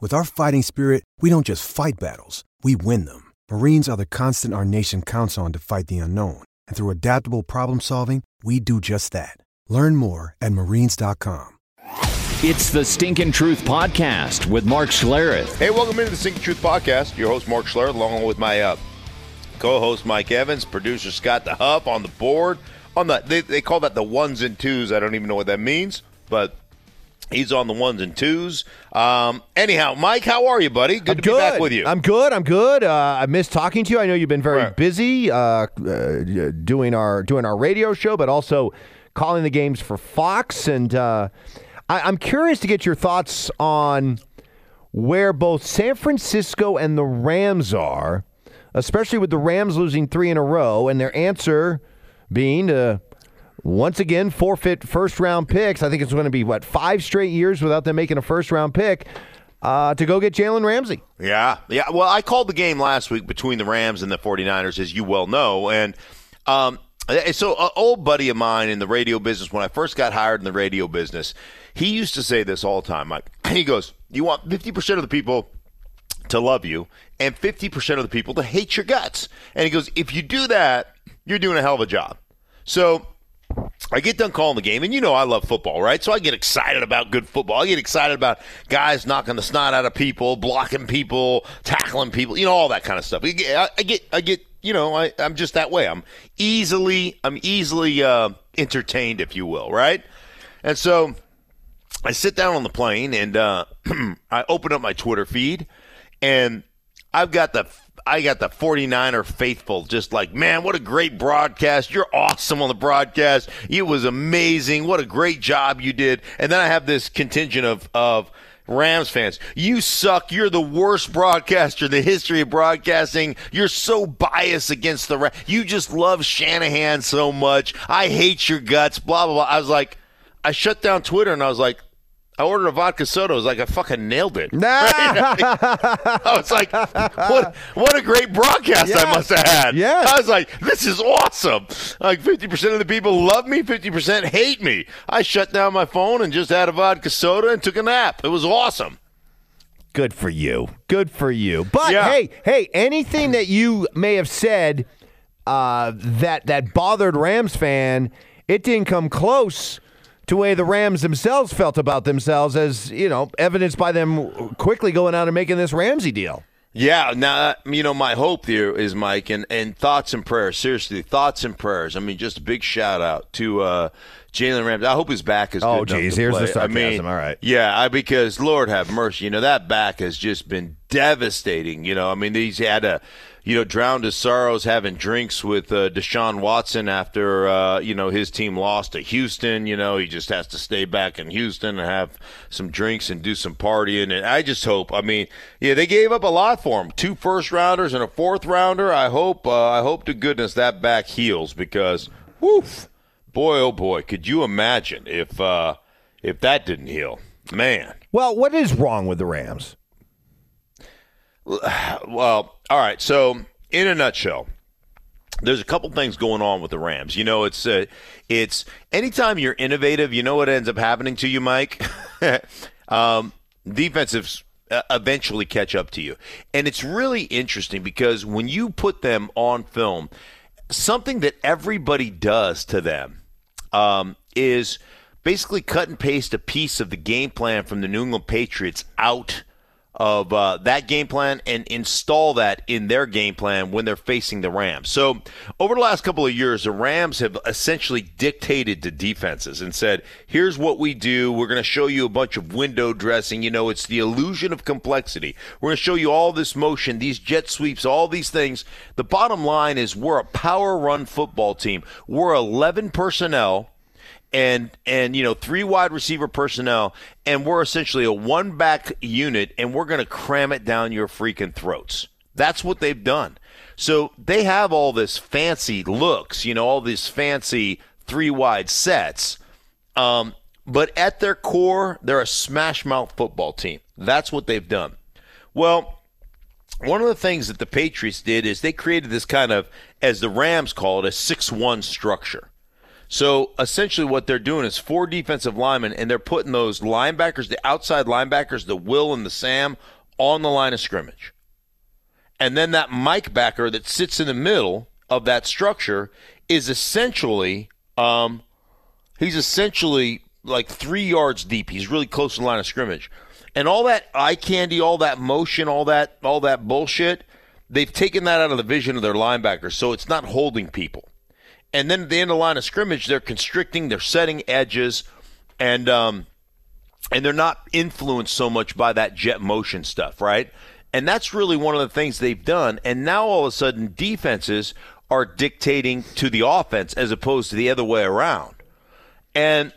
With our fighting spirit, we don't just fight battles, we win them. Marines are the constant our nation counts on to fight the unknown. And through adaptable problem solving, we do just that. Learn more at marines.com. It's the Stinkin' Truth Podcast with Mark Schlereth. Hey, welcome into the Stinkin' Truth Podcast. Your host, Mark Schlereth, along with my uh, co host, Mike Evans, producer Scott the Huff on the board. On the they, they call that the ones and twos. I don't even know what that means, but He's on the ones and twos. Um, anyhow, Mike, how are you, buddy? Good I'm to good. be back with you. I'm good. I'm good. Uh, I missed talking to you. I know you've been very Right. busy uh, uh, doing our doing our radio show, but also calling the games for Fox. And uh, I, I'm curious to get your thoughts on where both San Francisco and the Rams are, especially with the Rams losing three in a row, and their answer being to once again forfeit first round picks. I think it's going to be what five straight years without them making a first round pick uh, to go get Jalen Ramsey. Yeah, yeah. Well, I called the game last week between the Rams and the 49ers, as you well know. And um, so, an old buddy of mine in the radio business, when I first got hired in the radio business, he used to say this all the time. Mike. He goes, You want 50% of the people to love you and 50% of the people to hate your guts. And he goes, If you do that, you're doing a hell of a job. So, I get done calling the game, and you know I love football, right? So I get excited about good football. I get excited about guys knocking the snot out of people, blocking people, tackling people, you know, all that kind of stuff. I get, I get, I get you know, I, I'm just that way. I'm easily, I'm easily uh, entertained, if you will, right? And so I sit down on the plane and uh, I open up my Twitter feed, and I've got the I got the 49er faithful just like, man, what a great broadcast. You're awesome on the broadcast. It was amazing. What a great job you did. And then I have this contingent of of Rams fans. You suck. You're the worst broadcaster in the history of broadcasting. You're so biased against the Rams. You just love Shanahan so much. I hate your guts. Blah blah blah. I was like, I shut down Twitter and I was like, I ordered a vodka soda. I was like, I fucking nailed it. Nah. I was like, what what a great broadcast I must have had. Yes. I was like, this is awesome. Like 50% of the people love me, 50% hate me. I shut down my phone and just had a vodka soda and took a nap. It was awesome. Good for you. Good for you. But Yeah. hey, hey, anything that you may have said uh, that that bothered Rams fan, it didn't come close to the way the Rams themselves felt about themselves, as you know, evidenced by them quickly going out and making this Ramsey deal. Yeah, now you know my hope here is Mike and, and thoughts and prayers. Seriously, thoughts and prayers. I mean, just a big shout out to uh, Jalen Ramsey. I hope his back is. Oh, geez, to here's the play. I sarcasm. mean, All right. Yeah, I, because Lord have mercy, you know that back has just been devastating. You know, I mean, he's had a, you know, drowned his sorrows having drinks with uh, Deshaun Watson after uh, you know his team lost to Houston. You know, he just has to stay back in Houston and have some drinks and do some partying. And I just hope. I mean, yeah, they gave up a lot for him. Two first rounders and a fourth rounder. I hope. Uh, I hope to goodness that back heals because, woof, boy, oh boy, could you imagine if uh, if that didn't heal, man. Well, what is wrong with the Rams? Well, all right. So, in a nutshell, there's a couple things going on with the Rams. You know, it's uh, it's anytime you're innovative, you know what ends up happening to you, Mike. um, defensives uh, eventually catch up to you, and it's really interesting because when you put them on film, something that everybody does to them um, is basically cut and paste a piece of the game plan from the New England Patriots out of uh, that game plan and install that in their game plan when they're facing the Rams. So, over the last couple of years, the Rams have essentially dictated to defenses and said, here's what we do. We're going to show you a bunch of window dressing. You know, it's the illusion of complexity. We're going to show you all this motion, these jet sweeps, all these things. The bottom line is we're a power run football team. We're 11 personnel and and you know three wide receiver personnel and we're essentially a one back unit and we're going to cram it down your freaking throats. That's what they've done. So they have all this fancy looks you know all these fancy three wide sets um, but at their core they're a smash mouth football team. That's what they've done. Well one of the things that the patriots did is they created this kind of as the rams call it a 6-1 structure so essentially, what they're doing is four defensive linemen, and they're putting those linebackers, the outside linebackers, the Will and the Sam, on the line of scrimmage. And then that Mike backer that sits in the middle of that structure is essentially, um, he's essentially like three yards deep. He's really close to the line of scrimmage. And all that eye candy, all that motion, all that, all that bullshit, they've taken that out of the vision of their linebackers, so it's not holding people. And then at the end of the line of scrimmage, they're constricting, they're setting edges, and um, and they're not influenced so much by that jet motion stuff, right? And that's really one of the things they've done. And now all of a sudden, defenses are dictating to the offense as opposed to the other way around. And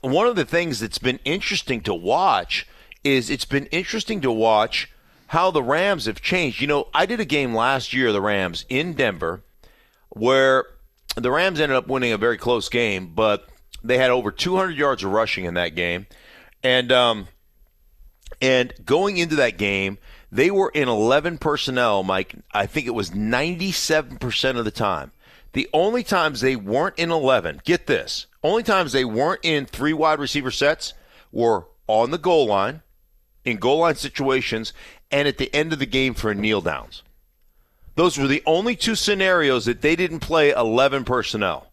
one of the things that's been interesting to watch is it's been interesting to watch how the Rams have changed. You know, I did a game last year, the Rams in Denver, where the Rams ended up winning a very close game, but they had over 200 yards of rushing in that game, and um, and going into that game, they were in 11 personnel. Mike, I think it was 97 percent of the time. The only times they weren't in 11, get this, only times they weren't in three wide receiver sets were on the goal line, in goal line situations, and at the end of the game for kneel downs. Those were the only two scenarios that they didn't play 11 personnel.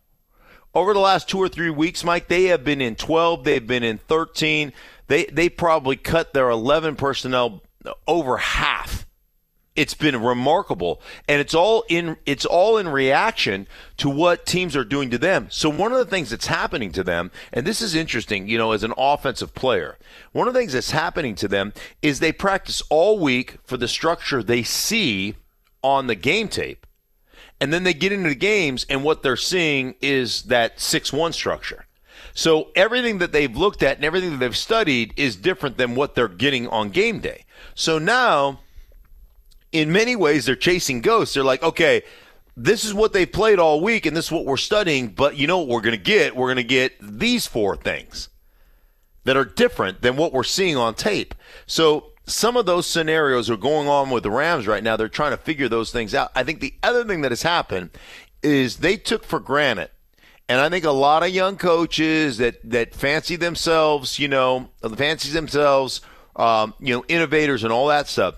Over the last two or three weeks, Mike, they have been in 12, they've been in 13. They, they probably cut their 11 personnel over half. It's been remarkable, and it's all in it's all in reaction to what teams are doing to them. So one of the things that's happening to them, and this is interesting, you know, as an offensive player, one of the things that's happening to them is they practice all week for the structure they see on the game tape. And then they get into the games, and what they're seeing is that 6 1 structure. So everything that they've looked at and everything that they've studied is different than what they're getting on game day. So now, in many ways, they're chasing ghosts. They're like, okay, this is what they've played all week, and this is what we're studying, but you know what we're going to get? We're going to get these four things that are different than what we're seeing on tape. So some of those scenarios are going on with the Rams right now. They're trying to figure those things out. I think the other thing that has happened is they took for granted, and I think a lot of young coaches that that fancy themselves, you know, fancy themselves, um, you know, innovators and all that stuff.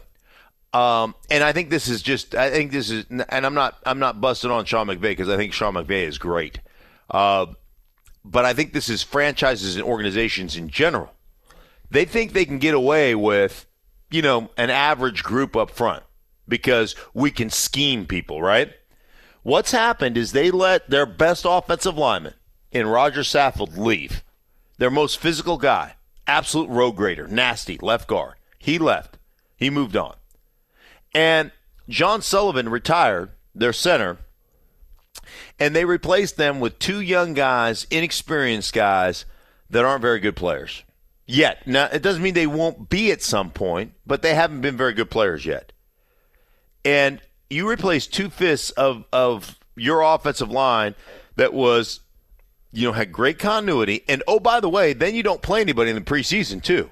Um, and I think this is just, I think this is, and I'm not, I'm not busting on Sean McVay because I think Sean McVay is great. Uh, but I think this is franchises and organizations in general. They think they can get away with you know, an average group up front because we can scheme people, right? What's happened is they let their best offensive lineman in Roger Saffold leave. Their most physical guy, absolute road grader, nasty left guard. He left. He moved on. And John Sullivan retired, their center, and they replaced them with two young guys, inexperienced guys that aren't very good players yet. Now, it doesn't mean they won't be at some point, but they haven't been very good players yet. And you replace two fifths of, of your offensive line that was, you know, had great continuity. And oh, by the way, then you don't play anybody in the preseason, too.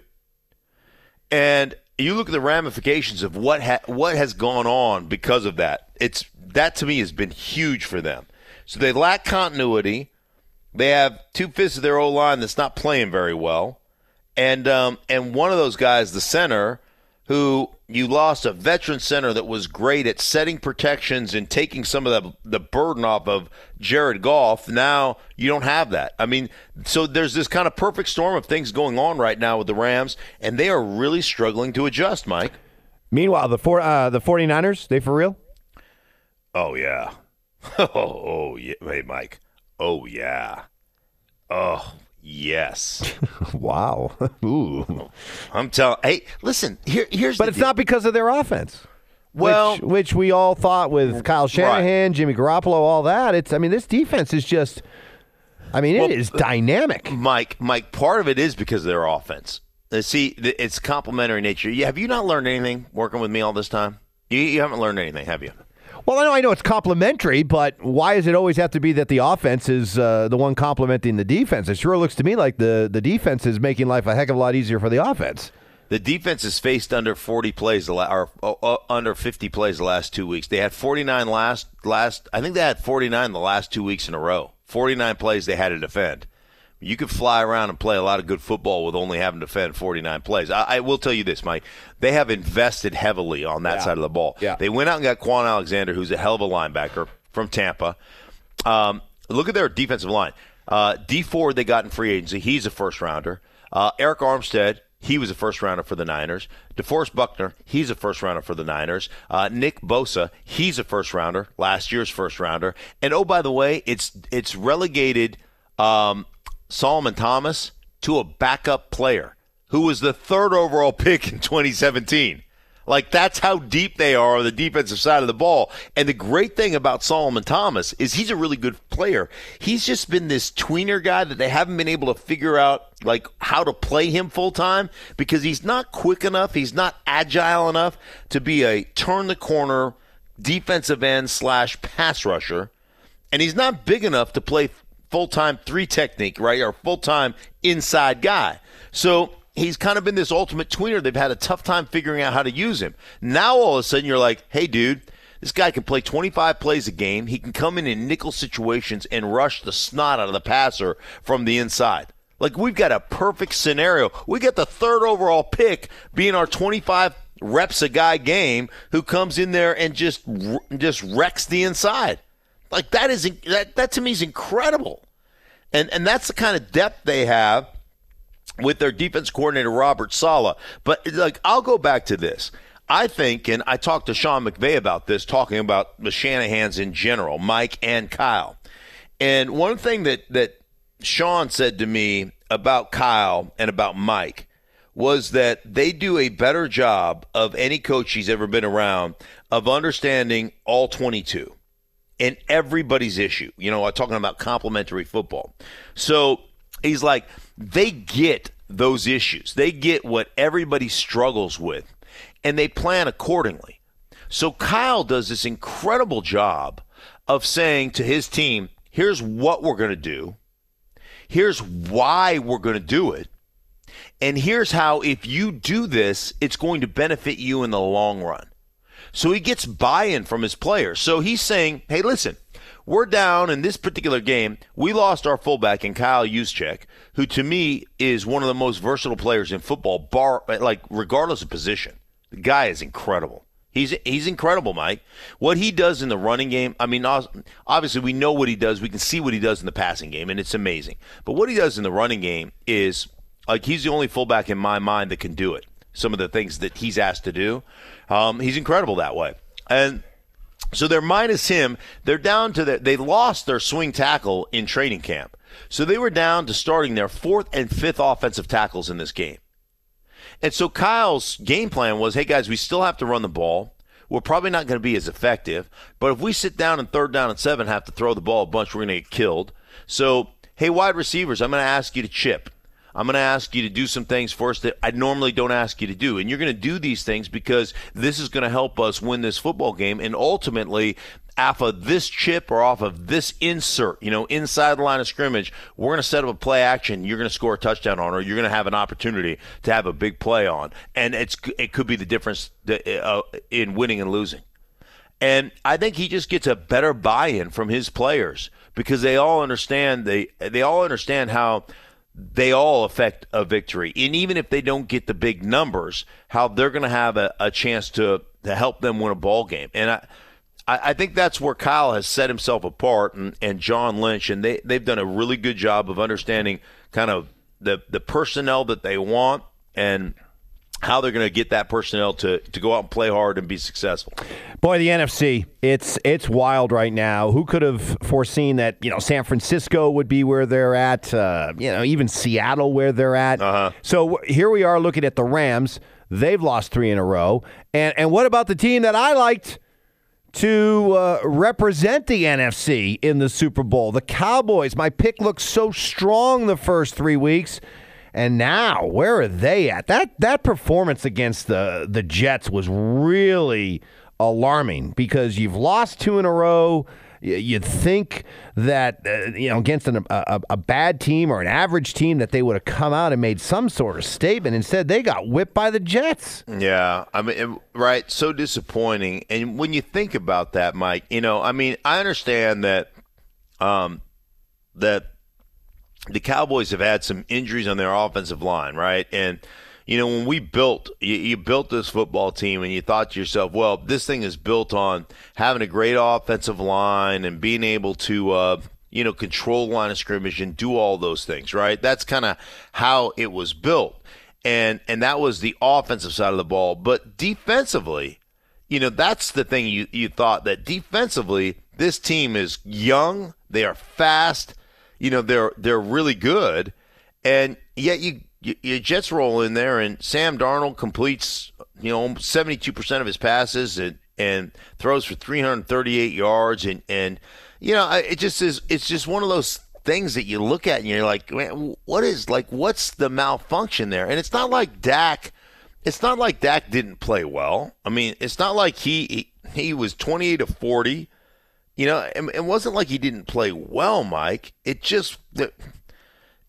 And you look at the ramifications of what ha- what has gone on because of that. It's that to me has been huge for them. So they lack continuity. They have two fifths of their O line that's not playing very well and um, and one of those guys, the center, who you lost a veteran center that was great at setting protections and taking some of the, the burden off of Jared Goff. Now you don't have that. I mean, so there's this kind of perfect storm of things going on right now with the Rams, and they are really struggling to adjust, Mike. Meanwhile, the four, uh, the 49ers, they for real? Oh, yeah. oh, oh, yeah. Hey, Mike. Oh, yeah. Oh, Yes. wow. Ooh. I'm telling. Hey, listen. Here, here's. But it's deal. not because of their offense. Well, which, which, we all thought with Kyle Shanahan, right. Jimmy Garoppolo, all that. It's. I mean, this defense is just. I mean, well, it is dynamic. Mike, Mike. Part of it is because of their offense. Uh, see, it's complementary nature. Have you not learned anything working with me all this time? You, you haven't learned anything, have you? Well, I know, I know it's complementary, but why does it always have to be that the offense is uh, the one complementing the defense? It sure looks to me like the, the defense is making life a heck of a lot easier for the offense. The defense has faced under 40 plays or uh, uh, under 50 plays the last two weeks. They had 49 last last. I think they had 49 the last two weeks in a row. 49 plays they had to defend you could fly around and play a lot of good football with only having to defend 49 plays. I, I will tell you this, Mike. They have invested heavily on that yeah. side of the ball. Yeah. They went out and got Kwon Alexander, who's a hell of a linebacker from Tampa. Um, look at their defensive line. Uh, Dee Ford, they got in free agency. He's a first rounder. Uh, Arik Armstead, he was a first rounder for the Niners. DeForest Buckner, he's a first rounder for the Niners. Uh, Nick Bosa, he's a first rounder, last year's first rounder. And oh, by the way, it's it's relegated um, Solomon Thomas to a backup player who was the third overall pick in 2017. Like that's how deep they are on the defensive side of the ball. And the great thing about Solomon Thomas is he's a really good player. He's just been this tweener guy that they haven't been able to figure out like how to play him full time because he's not quick enough, he's not agile enough to be a turn the corner defensive end slash pass rusher. And he's not big enough to play full time three technique, right? Or full time inside guy. So he's kind of been this ultimate tweener. They've had a tough time figuring out how to use him. Now all of a sudden you're like, hey, dude, this guy can play 25 plays a game. He can come in in nickel situations and rush the snot out of the passer from the inside. Like we've got a perfect scenario. We get the third overall pick being our 25 reps a guy game who comes in there and just just wrecks the inside. Like that is that that to me is incredible, and and that's the kind of depth they have with their defense coordinator Robert Saleh. But like I'll go back to this. I think, and I talked to Sean McVay about this, talking about the Shanahan's in general, Mike and Kyle. And one thing that that Sean said to me about Kyle and about Mike was that they do a better job of any coach he's ever been around of understanding all 22 and everybody's issue. You know, talking about complementary football. So he's like, they get those issues. They get what everybody struggles with, and they plan accordingly. So Kyle does this incredible job of saying to his team, here's what we're going to do. Here's why we're going to do it. And here's how, if you do this, it's going to benefit you in the long run. So he gets buy in from his players. So he's saying, hey, listen, we're down in this particular game. We lost our fullback in Kyle Juszczyk, who to me is one of the most versatile players in football, bar like regardless of position. The guy is incredible. He's he's incredible, Mike. What he does in the running game, I mean, obviously we know what he does. We can see what he does in the passing game, and it's amazing. But what he does in the running game is like he's the only fullback in my mind that can do it. Some of the things that he's asked to do. Um, he's incredible that way. And so they're minus him. They're down to the, they lost their swing tackle in training camp. So they were down to starting their fourth and fifth offensive tackles in this game. And so Kyle's game plan was, hey guys, we still have to run the ball. We're probably not going to be as effective, but if we sit down in third down and seven, have to throw the ball a bunch, we're going to get killed. So, hey, wide receivers, I'm going to ask you to chip. I'm going to ask you to do some things first that I normally don't ask you to do. And you're going to do these things because this is going to help us win this football game. And ultimately, off of this chip or off of this insert, you know, inside the line of scrimmage, we're going to set up a play action. You're going to score a touchdown on, or you're going to have an opportunity to have a big play on. And it's it could be the difference uh, in winning and losing. And I think he just gets a better buy-in from his players because they all understand they they all understand how they all affect a victory. And even if they don't get the big numbers, how they're going to have a, a chance to, to help them win a ball game. And I, I, think that's where Kyle has set himself apart and, and John Lynch, and they, they've done a really good job of understanding kind of the, the personnel that they want and – how they're going to get that personnel to, to go out and play hard and be successful. Boy, the NFC, it's it's wild right now. Who could have foreseen that, you know, San Francisco would be where they're at, uh, you know, even Seattle where they're at. Uh-huh. So here we are looking at the Rams. They've lost 3 in a row. And and what about the team that I liked to uh, represent the NFC in the Super Bowl? The Cowboys. My pick looked so strong the first 3 weeks. And now, where are they at? That that performance against the the Jets was really alarming because you've lost two in a row. You'd think that uh, you know against an, a, a bad team or an average team that they would have come out and made some sort of statement. Instead, they got whipped by the Jets. Yeah, I mean, right? So disappointing. And when you think about that, Mike, you know, I mean, I understand that um, that the Cowboys have had some injuries on their offensive line, right? And you know, when we built, you, you, built this football team, and you thought to yourself, well, this thing is built on having a great offensive line and being able to, uh, you know, control line of scrimmage and do all those things, right? That's kind of how it was built, and and that was the offensive side of the ball. But defensively, you know, that's the thing you you thought that defensively, this team is young, they are fast you know they're they're really good, and yet you, you, you Jets roll in there and Sam Darnold completes you know seventy two percent of his passes and and throws for three hundred thirty eight yards. And and you know it just is it's just one of those things that you look at and you're like man, what is like what's the malfunction there? And it's not like Dak it's not like Dak didn't play well. I mean it's not like he he, he was twenty eight to forty you know, it wasn't like he didn't play well, Mike. It just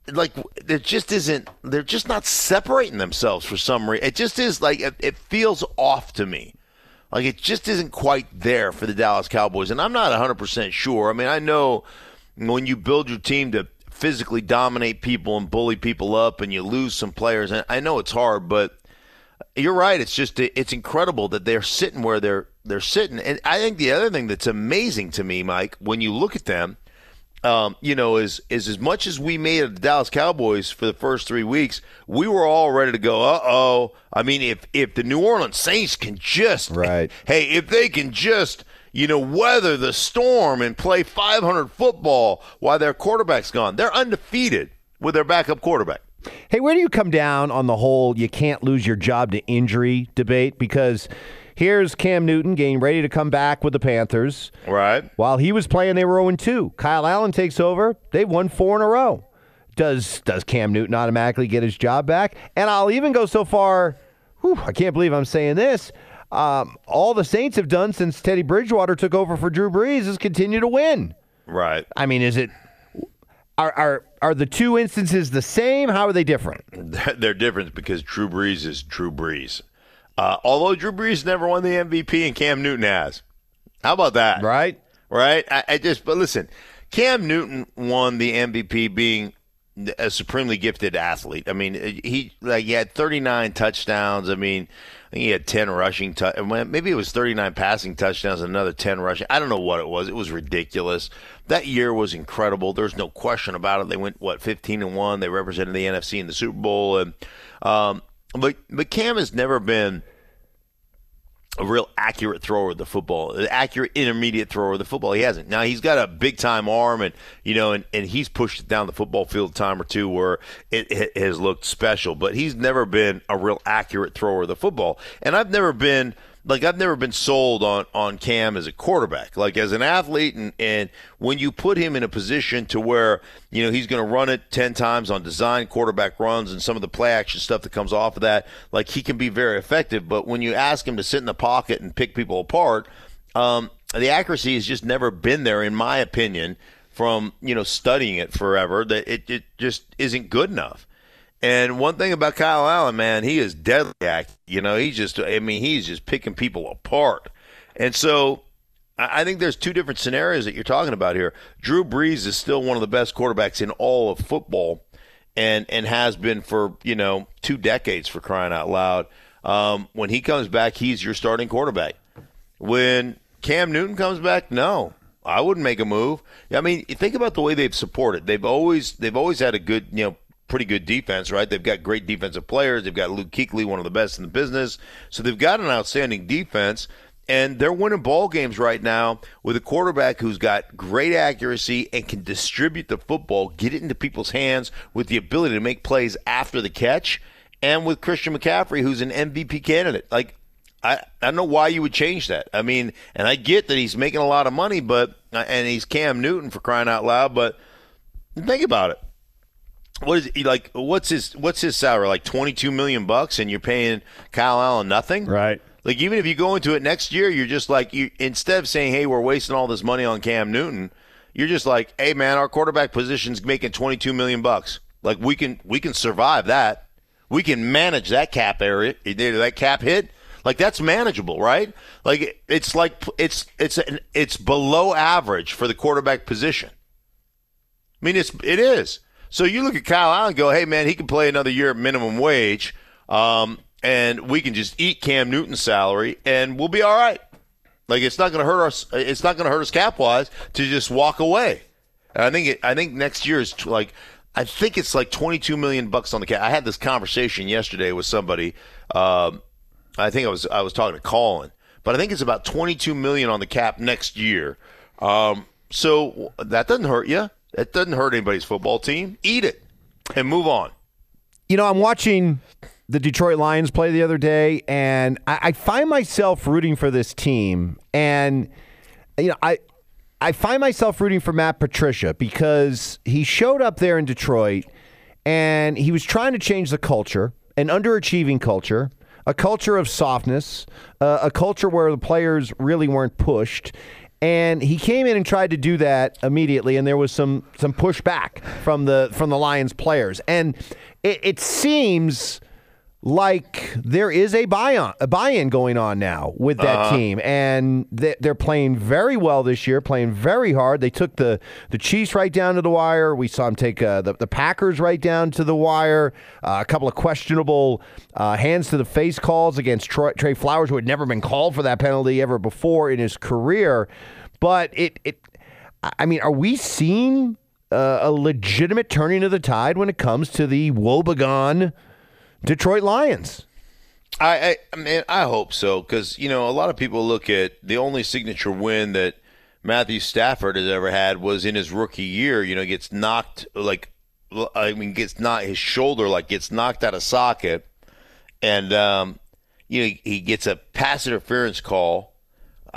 like there just isn't. They're just not separating themselves for some reason. It just is like it, it feels off to me. Like it just isn't quite there for the Dallas Cowboys, and I'm not 100 percent sure. I mean, I know when you build your team to physically dominate people and bully people up, and you lose some players, and I know it's hard, but you're right. It's just it's incredible that they're sitting where they're they're sitting. And I think the other thing that's amazing to me, Mike, when you look at them, um, you know, is is as much as we made of the Dallas Cowboys for the first three weeks, we were all ready to go. Uh oh! I mean, if if the New Orleans Saints can just right, hey, if they can just you know weather the storm and play 500 football while their quarterback's gone, they're undefeated with their backup quarterback. Hey, where do you come down on the whole you can't lose your job to injury debate? Because Here's Cam Newton getting ready to come back with the Panthers. Right. While he was playing, they were 0 2. Kyle Allen takes over. They've won four in a row. Does does Cam Newton automatically get his job back? And I'll even go so far. Whew, I can't believe I'm saying this. Um, all the Saints have done since Teddy Bridgewater took over for Drew Brees is continue to win. Right. I mean, is it are are are the two instances the same? How are they different? They're different because Drew Brees is Drew Brees. Uh, although Drew Brees never won the MVP and Cam Newton has. How about that? Right. Right. I, I just, but listen, Cam Newton won the MVP being a supremely gifted athlete. I mean, he like he had 39 touchdowns. I mean, I think he had 10 rushing. Tu- maybe it was 39 passing touchdowns and another 10 rushing. I don't know what it was. It was ridiculous. That year was incredible. There's no question about it. They went what 15 and one. They represented the NFC in the Super Bowl, and um, but but Cam has never been a real accurate thrower of the football, an accurate intermediate thrower of the football. He hasn't. Now he's got a big time arm, and you know, and, and he's pushed it down the football field a time or two where it, it has looked special. But he's never been a real accurate thrower of the football, and I've never been like I've never been sold on on Cam as a quarterback. Like as an athlete, and and when you put him in a position to where you know he's going to run it ten times on design quarterback runs and some of the play action stuff that comes off of that, like he can be very effective. But when you ask him to sit in the pocket and pick people apart, um, the accuracy has just never been there, in my opinion. From you know studying it forever, that it, it just isn't good enough. And one thing about Kyle Allen, man, he is deadly. You know, he's just, I mean, he's just picking people apart. And so I think there's two different scenarios that you're talking about here. Drew Brees is still one of the best quarterbacks in all of football. and and has been for you know two decades for crying out loud. Um, when he comes back, he's your starting quarterback. When Cam Newton comes back, no, I wouldn't make a move. I mean, think about the way they've supported. They've always they've always had a good you know pretty good defense, right? They've got great defensive players. They've got Luke Kuechly, one of the best in the business. So they've got an outstanding defense and they're winning ball games right now with a quarterback who's got great accuracy and can distribute the football, get it into people's hands with the ability to make plays after the catch, and with Christian McCaffrey, who's an MVP candidate. Like, I, I don't know why you would change that. I mean, and I get that he's making a lot of money, but uh, and he's Cam Newton for crying out loud, but think about it. What is he like? What's his What's his salary? Like twenty two million bucks, and you're paying Kyle Allen nothing, right? Like even if you go into it next year, you're just like you instead of saying, "Hey, we're wasting all this money on Cam Newton," you're just like, "Hey, man, our quarterback position's making 22 million bucks. Like we can we can survive that. We can manage that cap area, that cap hit. Like that's manageable, right? Like it's like it's it's it's below average for the quarterback position. I mean, it's it is. So you look at Kyle Allen, go, "Hey, man, he can play another year at minimum wage." Um, and we can just eat Cam Newton's salary, and we'll be all right. Like it's not going to hurt us. It's not going to hurt us cap wise to just walk away. And I think it, I think next year is like I think it's like twenty two million bucks on the cap. I had this conversation yesterday with somebody. Um, I think I was I was talking to Colin, but I think it's about twenty two million on the cap next year. Um, so that doesn't hurt you. That doesn't hurt anybody's football team. Eat it and move on. You know, I'm watching the Detroit Lions play the other day, and I, I find myself rooting for this team. And you know, I I find myself rooting for Matt Patricia because he showed up there in Detroit and he was trying to change the culture, an underachieving culture, a culture of softness, uh, a culture where the players really weren't pushed. And he came in and tried to do that immediately, and there was some some pushback from the from the Lions players. And it, it seems like there is a buy-on, a buy-in going on now with that uh-huh. team, and they're playing very well this year, playing very hard. They took the the Chiefs right down to the wire. We saw them take uh, the the Packers right down to the wire. Uh, a couple of questionable uh, hands to the face calls against Troy, Trey Flowers, who had never been called for that penalty ever before in his career. But it it, I mean, are we seeing uh, a legitimate turning of the tide when it comes to the woebegone? Detroit Lions. I, I, I mean, I hope so because you know a lot of people look at the only signature win that Matthew Stafford has ever had was in his rookie year. You know, gets knocked like I mean, gets not his shoulder like gets knocked out of socket, and um, you know he gets a pass interference call.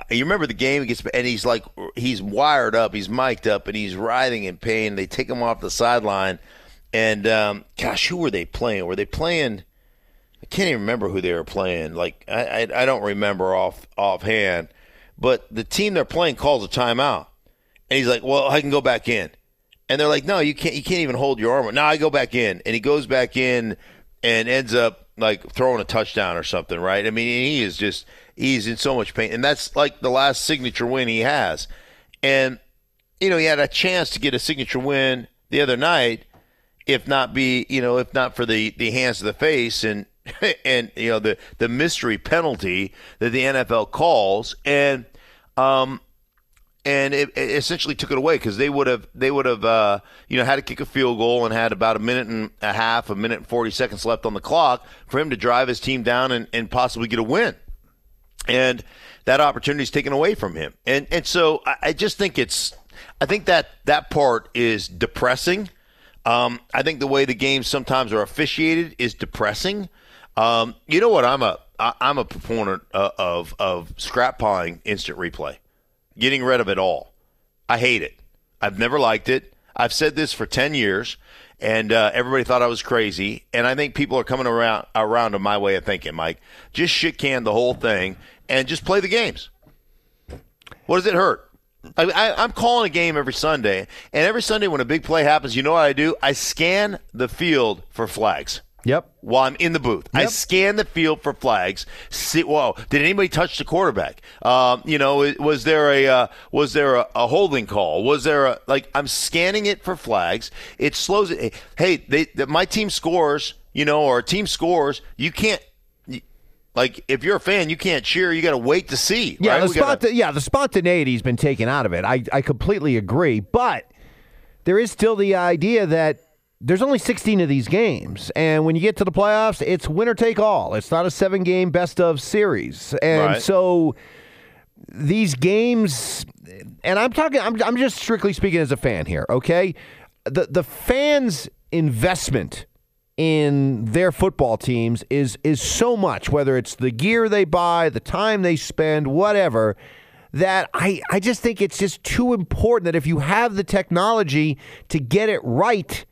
You remember the game? He gets and he's like he's wired up, he's mic'd up, and he's writhing in pain. They take him off the sideline and um, gosh, who were they playing? Were they playing? I can't even remember who they were playing. Like I, I, I don't remember off offhand. But the team they're playing calls a timeout, and he's like, "Well, I can go back in." And they're like, "No, you can't. You can't even hold your arm." No, I go back in, and he goes back in, and ends up like throwing a touchdown or something, right? I mean, he is just he's in so much pain, and that's like the last signature win he has. And you know, he had a chance to get a signature win the other night, if not be you know if not for the the hands to the face and and you know the the mystery penalty that the NFL calls and um and it, it essentially took it away because they would have they would have uh, you know had to kick a field goal and had about a minute and a half a minute and 40 seconds left on the clock for him to drive his team down and, and possibly get a win. And that opportunity is taken away from him. And and so I, I just think it's I think that that part is depressing um, I think the way the games sometimes are officiated is depressing. Um, you know what? I'm a I'm a proponent uh, of of scrap pawing instant replay, getting rid of it all. I hate it. I've never liked it. I've said this for ten years, and uh, everybody thought I was crazy. And I think people are coming around around to my way of thinking, Mike. Just shit can the whole thing and just play the games. What does it hurt? I, am calling a game every Sunday, and every Sunday when a big play happens, you know what I do? I scan the field for flags. Yep. While I'm in the booth, I scan the field for flags. See, whoa, did anybody touch the quarterback? Um, you know, was there a uh, was there a, a holding call? Was there a like? I'm scanning it for flags. It slows it. Hey, they, the, my team scores. You know, or a team scores. You can't. Like if you're a fan, you can't cheer. You got to wait to see. Yeah, right? the We gotta- yeah, the spontaneity's been taken out of it. I, I completely agree. But there is still the idea that there's only 16 of these games. And when you get to the playoffs, it's winner take all. It's not a seven game best of series. And Right. so these games, and I'm talking, I'm, I'm just strictly speaking as a fan here, okay? The, the fans' investment in their football teams is is so much whether it's the gear they buy the time they spend whatever that I, I just think it's just too important that if you have the technology to get it right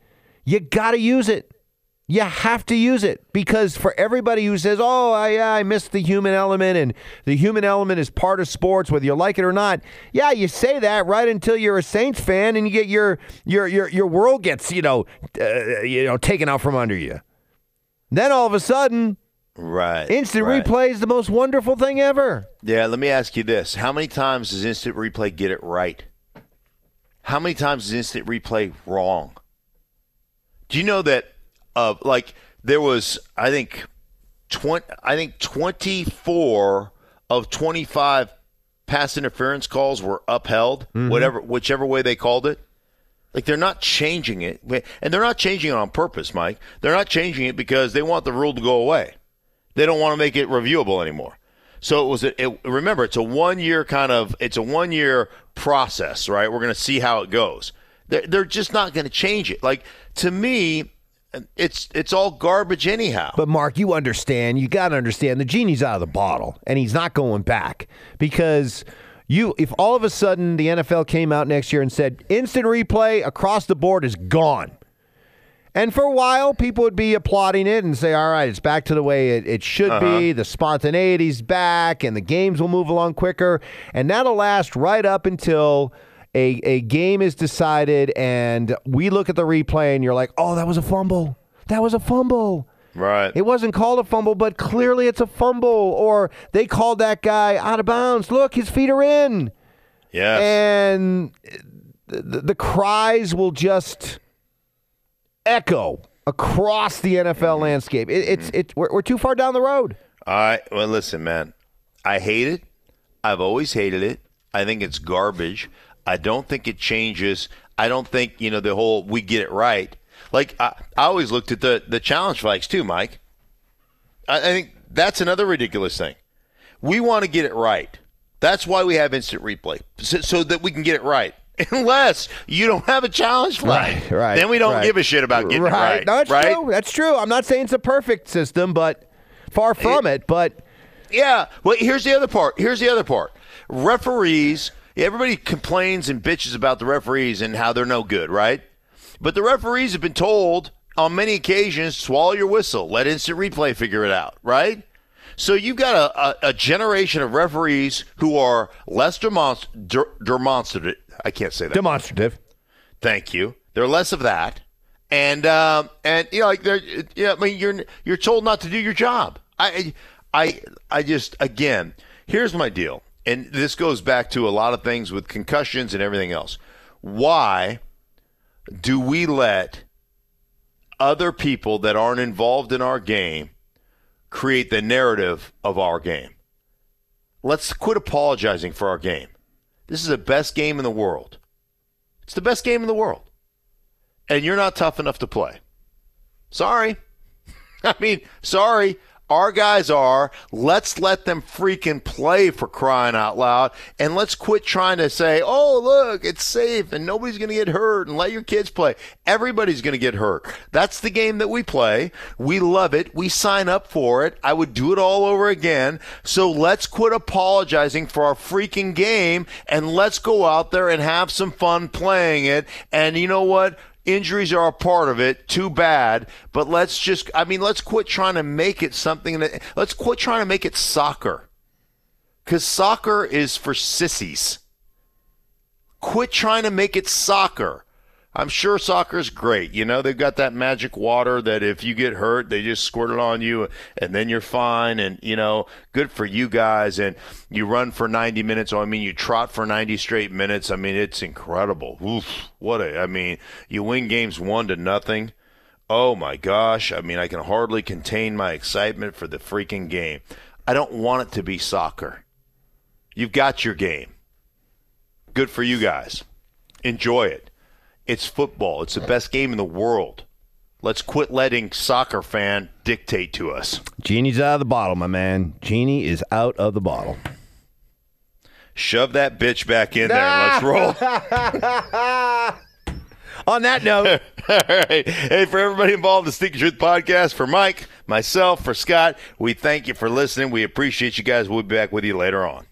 you got to use it you have to use it because for everybody who says, "Oh, I, I missed the human element," and the human element is part of sports, whether you like it or not. Yeah, you say that right until you're a Saints fan and you get your your your your world gets you know uh, you know taken out from under you. Then all of a sudden, right. instant right. replay is the most wonderful thing ever. Yeah, let me ask you this: How many times does instant replay get it right? How many times is instant replay wrong? Do you know that? Uh, like there was, I think, twenty. I think twenty-four of twenty-five pass interference calls were upheld. Whatever, whichever way they called it. Like they're not changing it, and they're not changing it on purpose, Mike. They're not changing it because they want the rule to go away. They don't want to make it reviewable anymore. So it was. A, it, remember, it's a one year kind of. It's a one year process, right? We're going to see how it goes. They're, they're just not going to change it. Like to me, it's it's all garbage anyhow. But Mark, you understand. You got to understand. The genie's out of the bottle, and he's not going back because you. If all of a sudden the NFL came out next year and said instant replay across the board is gone, and for a while people would be applauding it and say, "All right, it's back to the way it, it should be. Uh-huh. The spontaneity's back, and the games will move along quicker." And that'll last right up until. A, a game is decided, and we look at the replay, and you're like, oh, that was a fumble. That was a fumble. right. It wasn't called a fumble, but clearly it's a fumble. Or they called that guy out of bounds. Look, his feet are in. yes. And the, the cries will just echo across the NFL landscape. It, it's mm-hmm. it's we're, we're too far down the road. All right. Well, listen, man. I hate it. I've always hated it. I think it's garbage. I don't think it changes. I don't think you know the whole we get it right. Like I, I always looked at the the challenge flags too, Mike. I, I think that's another ridiculous thing. We want to get it right. That's why we have instant replay, so, so that we can get it right. Unless you don't have a challenge flag, Right, right, Then we don't right. give a shit about getting it right. No, that's right? true. That's true. I'm not saying it's a perfect system, but far from it. But Yeah. Well, here's the other part. Here's the other part. Referees. Everybody complains and bitches about the referees and how they're no good, right? But the referees have been told on many occasions, swallow your whistle, let instant replay figure it out, right? So you've got a, a, a generation of referees who are less demonst- der- demonstrative. I can't say that. demonstrative. Thank you. They're less of that, and um, and you know, like they're yeah. I mean, you're you're told not to do your job. I I I just again, here's my deal, and this goes back to a lot of things with concussions and everything else. Why do we let other people that aren't involved in our game create the narrative of our game? Let's quit apologizing for our game. This is the best game in the world. It's the best game in the world. And you're not tough enough to play. Sorry. I mean, sorry. Our guys are. Let's let them freaking play for crying out loud. And let's quit trying to say, oh, look, it's safe and nobody's going to get hurt and let your kids play. Everybody's going to get hurt. That's the game that we play. We love it. We sign up for it. I would do it all over again. So let's quit apologizing for our freaking game and let's go out there and have some fun playing it. And you know what? Injuries are a part of it. Too bad. But let's just, I mean, let's quit trying to make it something that, let's quit trying to make it soccer. Because soccer is for sissies. Quit trying to make it soccer. I'm sure soccer's great. You know, they've got that magic water that if you get hurt, they just squirt it on you and then you're fine. And, you know, good for you guys. And you run for 90 minutes. Oh, I mean, you trot for 90 straight minutes. I mean, it's incredible. Oof, what a, I mean, you win games one to nothing. Oh my gosh. I mean, I can hardly contain my excitement for the freaking game. I don't want it to be soccer. You've got your game. Good for you guys. Enjoy it. It's football. It's the best game in the world. Let's quit letting soccer fan dictate to us. Genie's out of the bottle, my man. Genie is out of the bottle. Shove that bitch back in there let's roll. On that note, All right. Hey, for everybody involved in the Stinking Truth podcast, for Mike, myself, for Scott, we thank you for listening. We appreciate you guys. We'll be back with you later on.